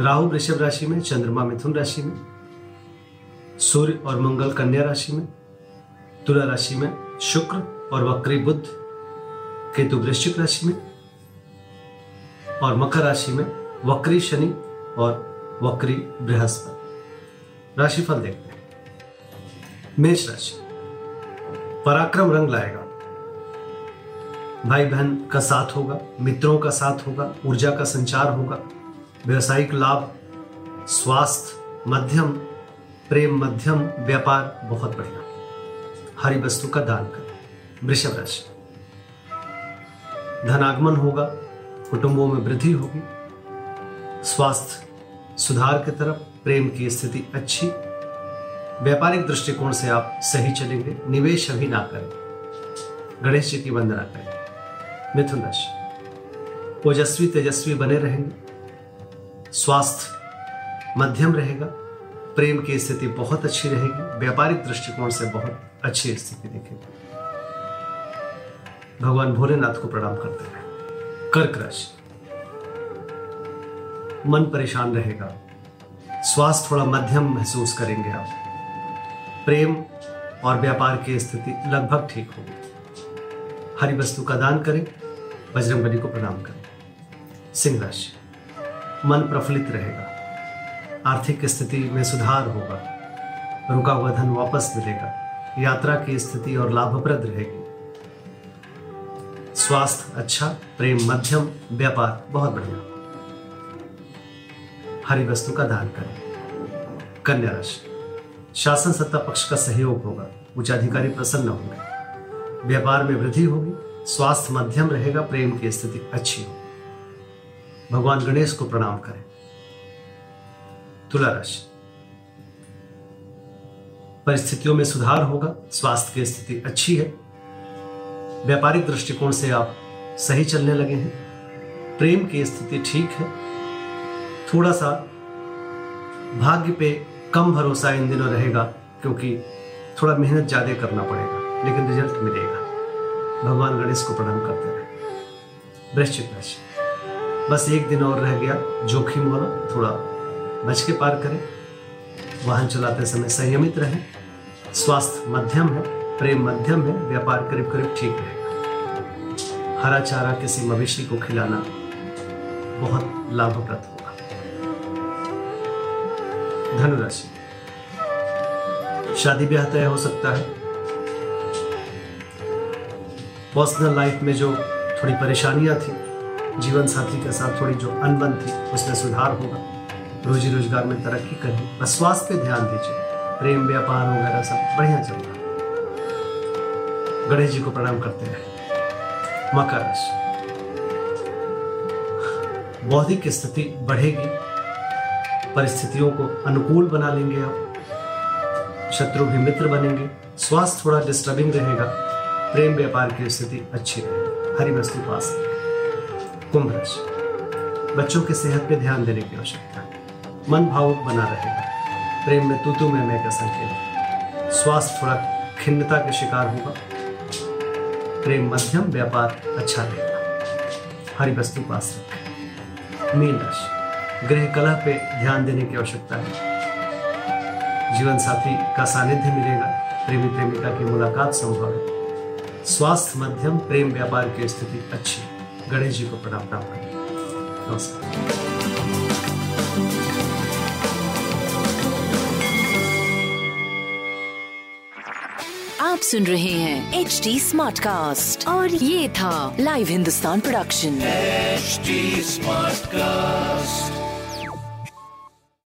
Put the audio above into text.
राहु वृषभ राशि में, चंद्रमा मिथुन राशि में, सूर्य और मंगल कन्या राशि में, तुला राशि में शुक्र और वक्री बुद्ध केतु वृश्चिक राशि में और मकर राशि में वक्री शनि और वक्री बृहस्पति। राशिफल देखते हैं। मेष राशि। पराक्रम रंग लाएगा। भाई बहन का साथ होगा, मित्रों का साथ होगा, ऊर्जा का संचार होगा व्यवसायिक लाभ, स्वास्थ्य, मध्यम, प्रेम मध्यम, व्यापार, बहुत बढ़िया। हरी वस्तु का दान करें। वृषभ राशि। धनागमन होगा, कुटुंबों में वृद्धि होगी। स्वास्थ्य, सुधार की तरफ़, प्रेम की स्थिति अच्छी। व्यापारिक दृष्टिकोण से आप सही चलेंगे, निवेश अभी ना करें। गणेश जी की वंदना करें। मिथुन राशि। ओजस्वी तेजस्वी बने रहेंगे। स्वास्थ्य मध्यम रहेगा, प्रेम की स्थिति बहुत अच्छी रहेगी, व्यापारिक दृष्टिकोण से बहुत अच्छी स्थिति दिखेगी। भगवान भोलेनाथ को प्रणाम करते रहे कर्क राशि। मन परेशान रहेगा, स्वास्थ्य थोड़ा मध्यम महसूस करेंगे आप। प्रेम और व्यापार की स्थिति लगभग ठीक होगी। हरी वस्तु का दान करें बजरंग बजरंगबली को प्रणाम करें। सिंह राशि। मन प्रफुल्लित रहेगा। आर्थिक स्थिति में सुधार होगा। रुका हुआ धन वापस मिलेगा। यात्रा की स्थिति और लाभप्रद रहेगी। स्वास्थ्य अच्छा प्रेम मध्यम, व्यापार बहुत बढ़िया। हरी वस्तु का दान करें। कन्या राशि। शासन सत्ता पक्ष का सहयोग होगा। उच्च अधिकारी प्रसन्न होंगे। व्यापार में वृद्धि होगी। स्वास्थ्य मध्यम रहेगा। प्रेम की स्थिति अच्छी होगी। भगवान गणेश को प्रणाम करें। तुला राशि परिस्थितियों में सुधार होगा, स्वास्थ्य की स्थिति अच्छी है। व्यापारिक दृष्टिकोण से आप सही चलने लगे हैं। प्रेम की स्थिति ठीक है। थोड़ा सा भाग्य पे कम भरोसा इन दिनों रहेगा, क्योंकि थोड़ा मेहनत ज़्यादा करना पड़ेगा, लेकिन रिज़ल्ट मिलेगा। भगवान गणेश को प्रणाम करते रहे। वृश्चिक राशि। बस एक दिन और रह गया, जोखिम वाला, थोड़ा बच के पार करें। वाहन चलाते समय संयमित रहें। स्वास्थ्य मध्यम है, प्रेम मध्यम है, व्यापार करीब करीब ठीक रहेगा। हरा चारा किसी मवेशी को खिलाना बहुत लाभप्रद होगा। धनुराशि। शादी ब्याह तय हो सकता है। पर्सनल लाइफ में जो थोड़ी परेशानियाँ थी जीवन साथी के साथ थोड़ी जो अनबन थी, उसमें सुधार होगा। रोजी रोज़गार में तरक्की करनी बस स्वास्थ्य पे ध्यान दीजिए। प्रेम, व्यापार वगैरह सब बढ़िया चल रहा गणेश जी को प्रणाम करते रहे मकर राशि। बौद्धिक स्थिति बढ़ेगी, परिस्थितियों को अनुकूल बना लेंगे आप। शत्रु भी मित्र बनेंगे, स्वास्थ्य थोड़ा डिस्टर्बिंग रहेगा, प्रेम, व्यापार की स्थिति अच्छी रहेगी। हरी वस्तु पास। कुंभ राशि बच्चों की सेहत पे ध्यान देने की आवश्यकता है। मन भावुक बना रहेगा। प्रेम में तू में मैं का संकेत। स्वास्थ्य थोड़ा खिन्नता के शिकार होगा। प्रेम मध्यम, व्यापार अच्छा रहेगा। हरी वस्तु पास रखें मीन राशि गृह कला पे ध्यान देने की आवश्यकता है। जीवन साथी का सानिध्य मिलेगा। प्रेमी प्रेमिका की मुलाकात संभव है। स्वास्थ्य मध्यम, प्रेम व्यापार की स्थिति अच्छी गणेश जी को प्रणाम प्रणाम करें नमस्कार। आप सुन रहे हैं एच डी स्मार्ट कास्ट और ये था live Hindustan production H smart Smartcast.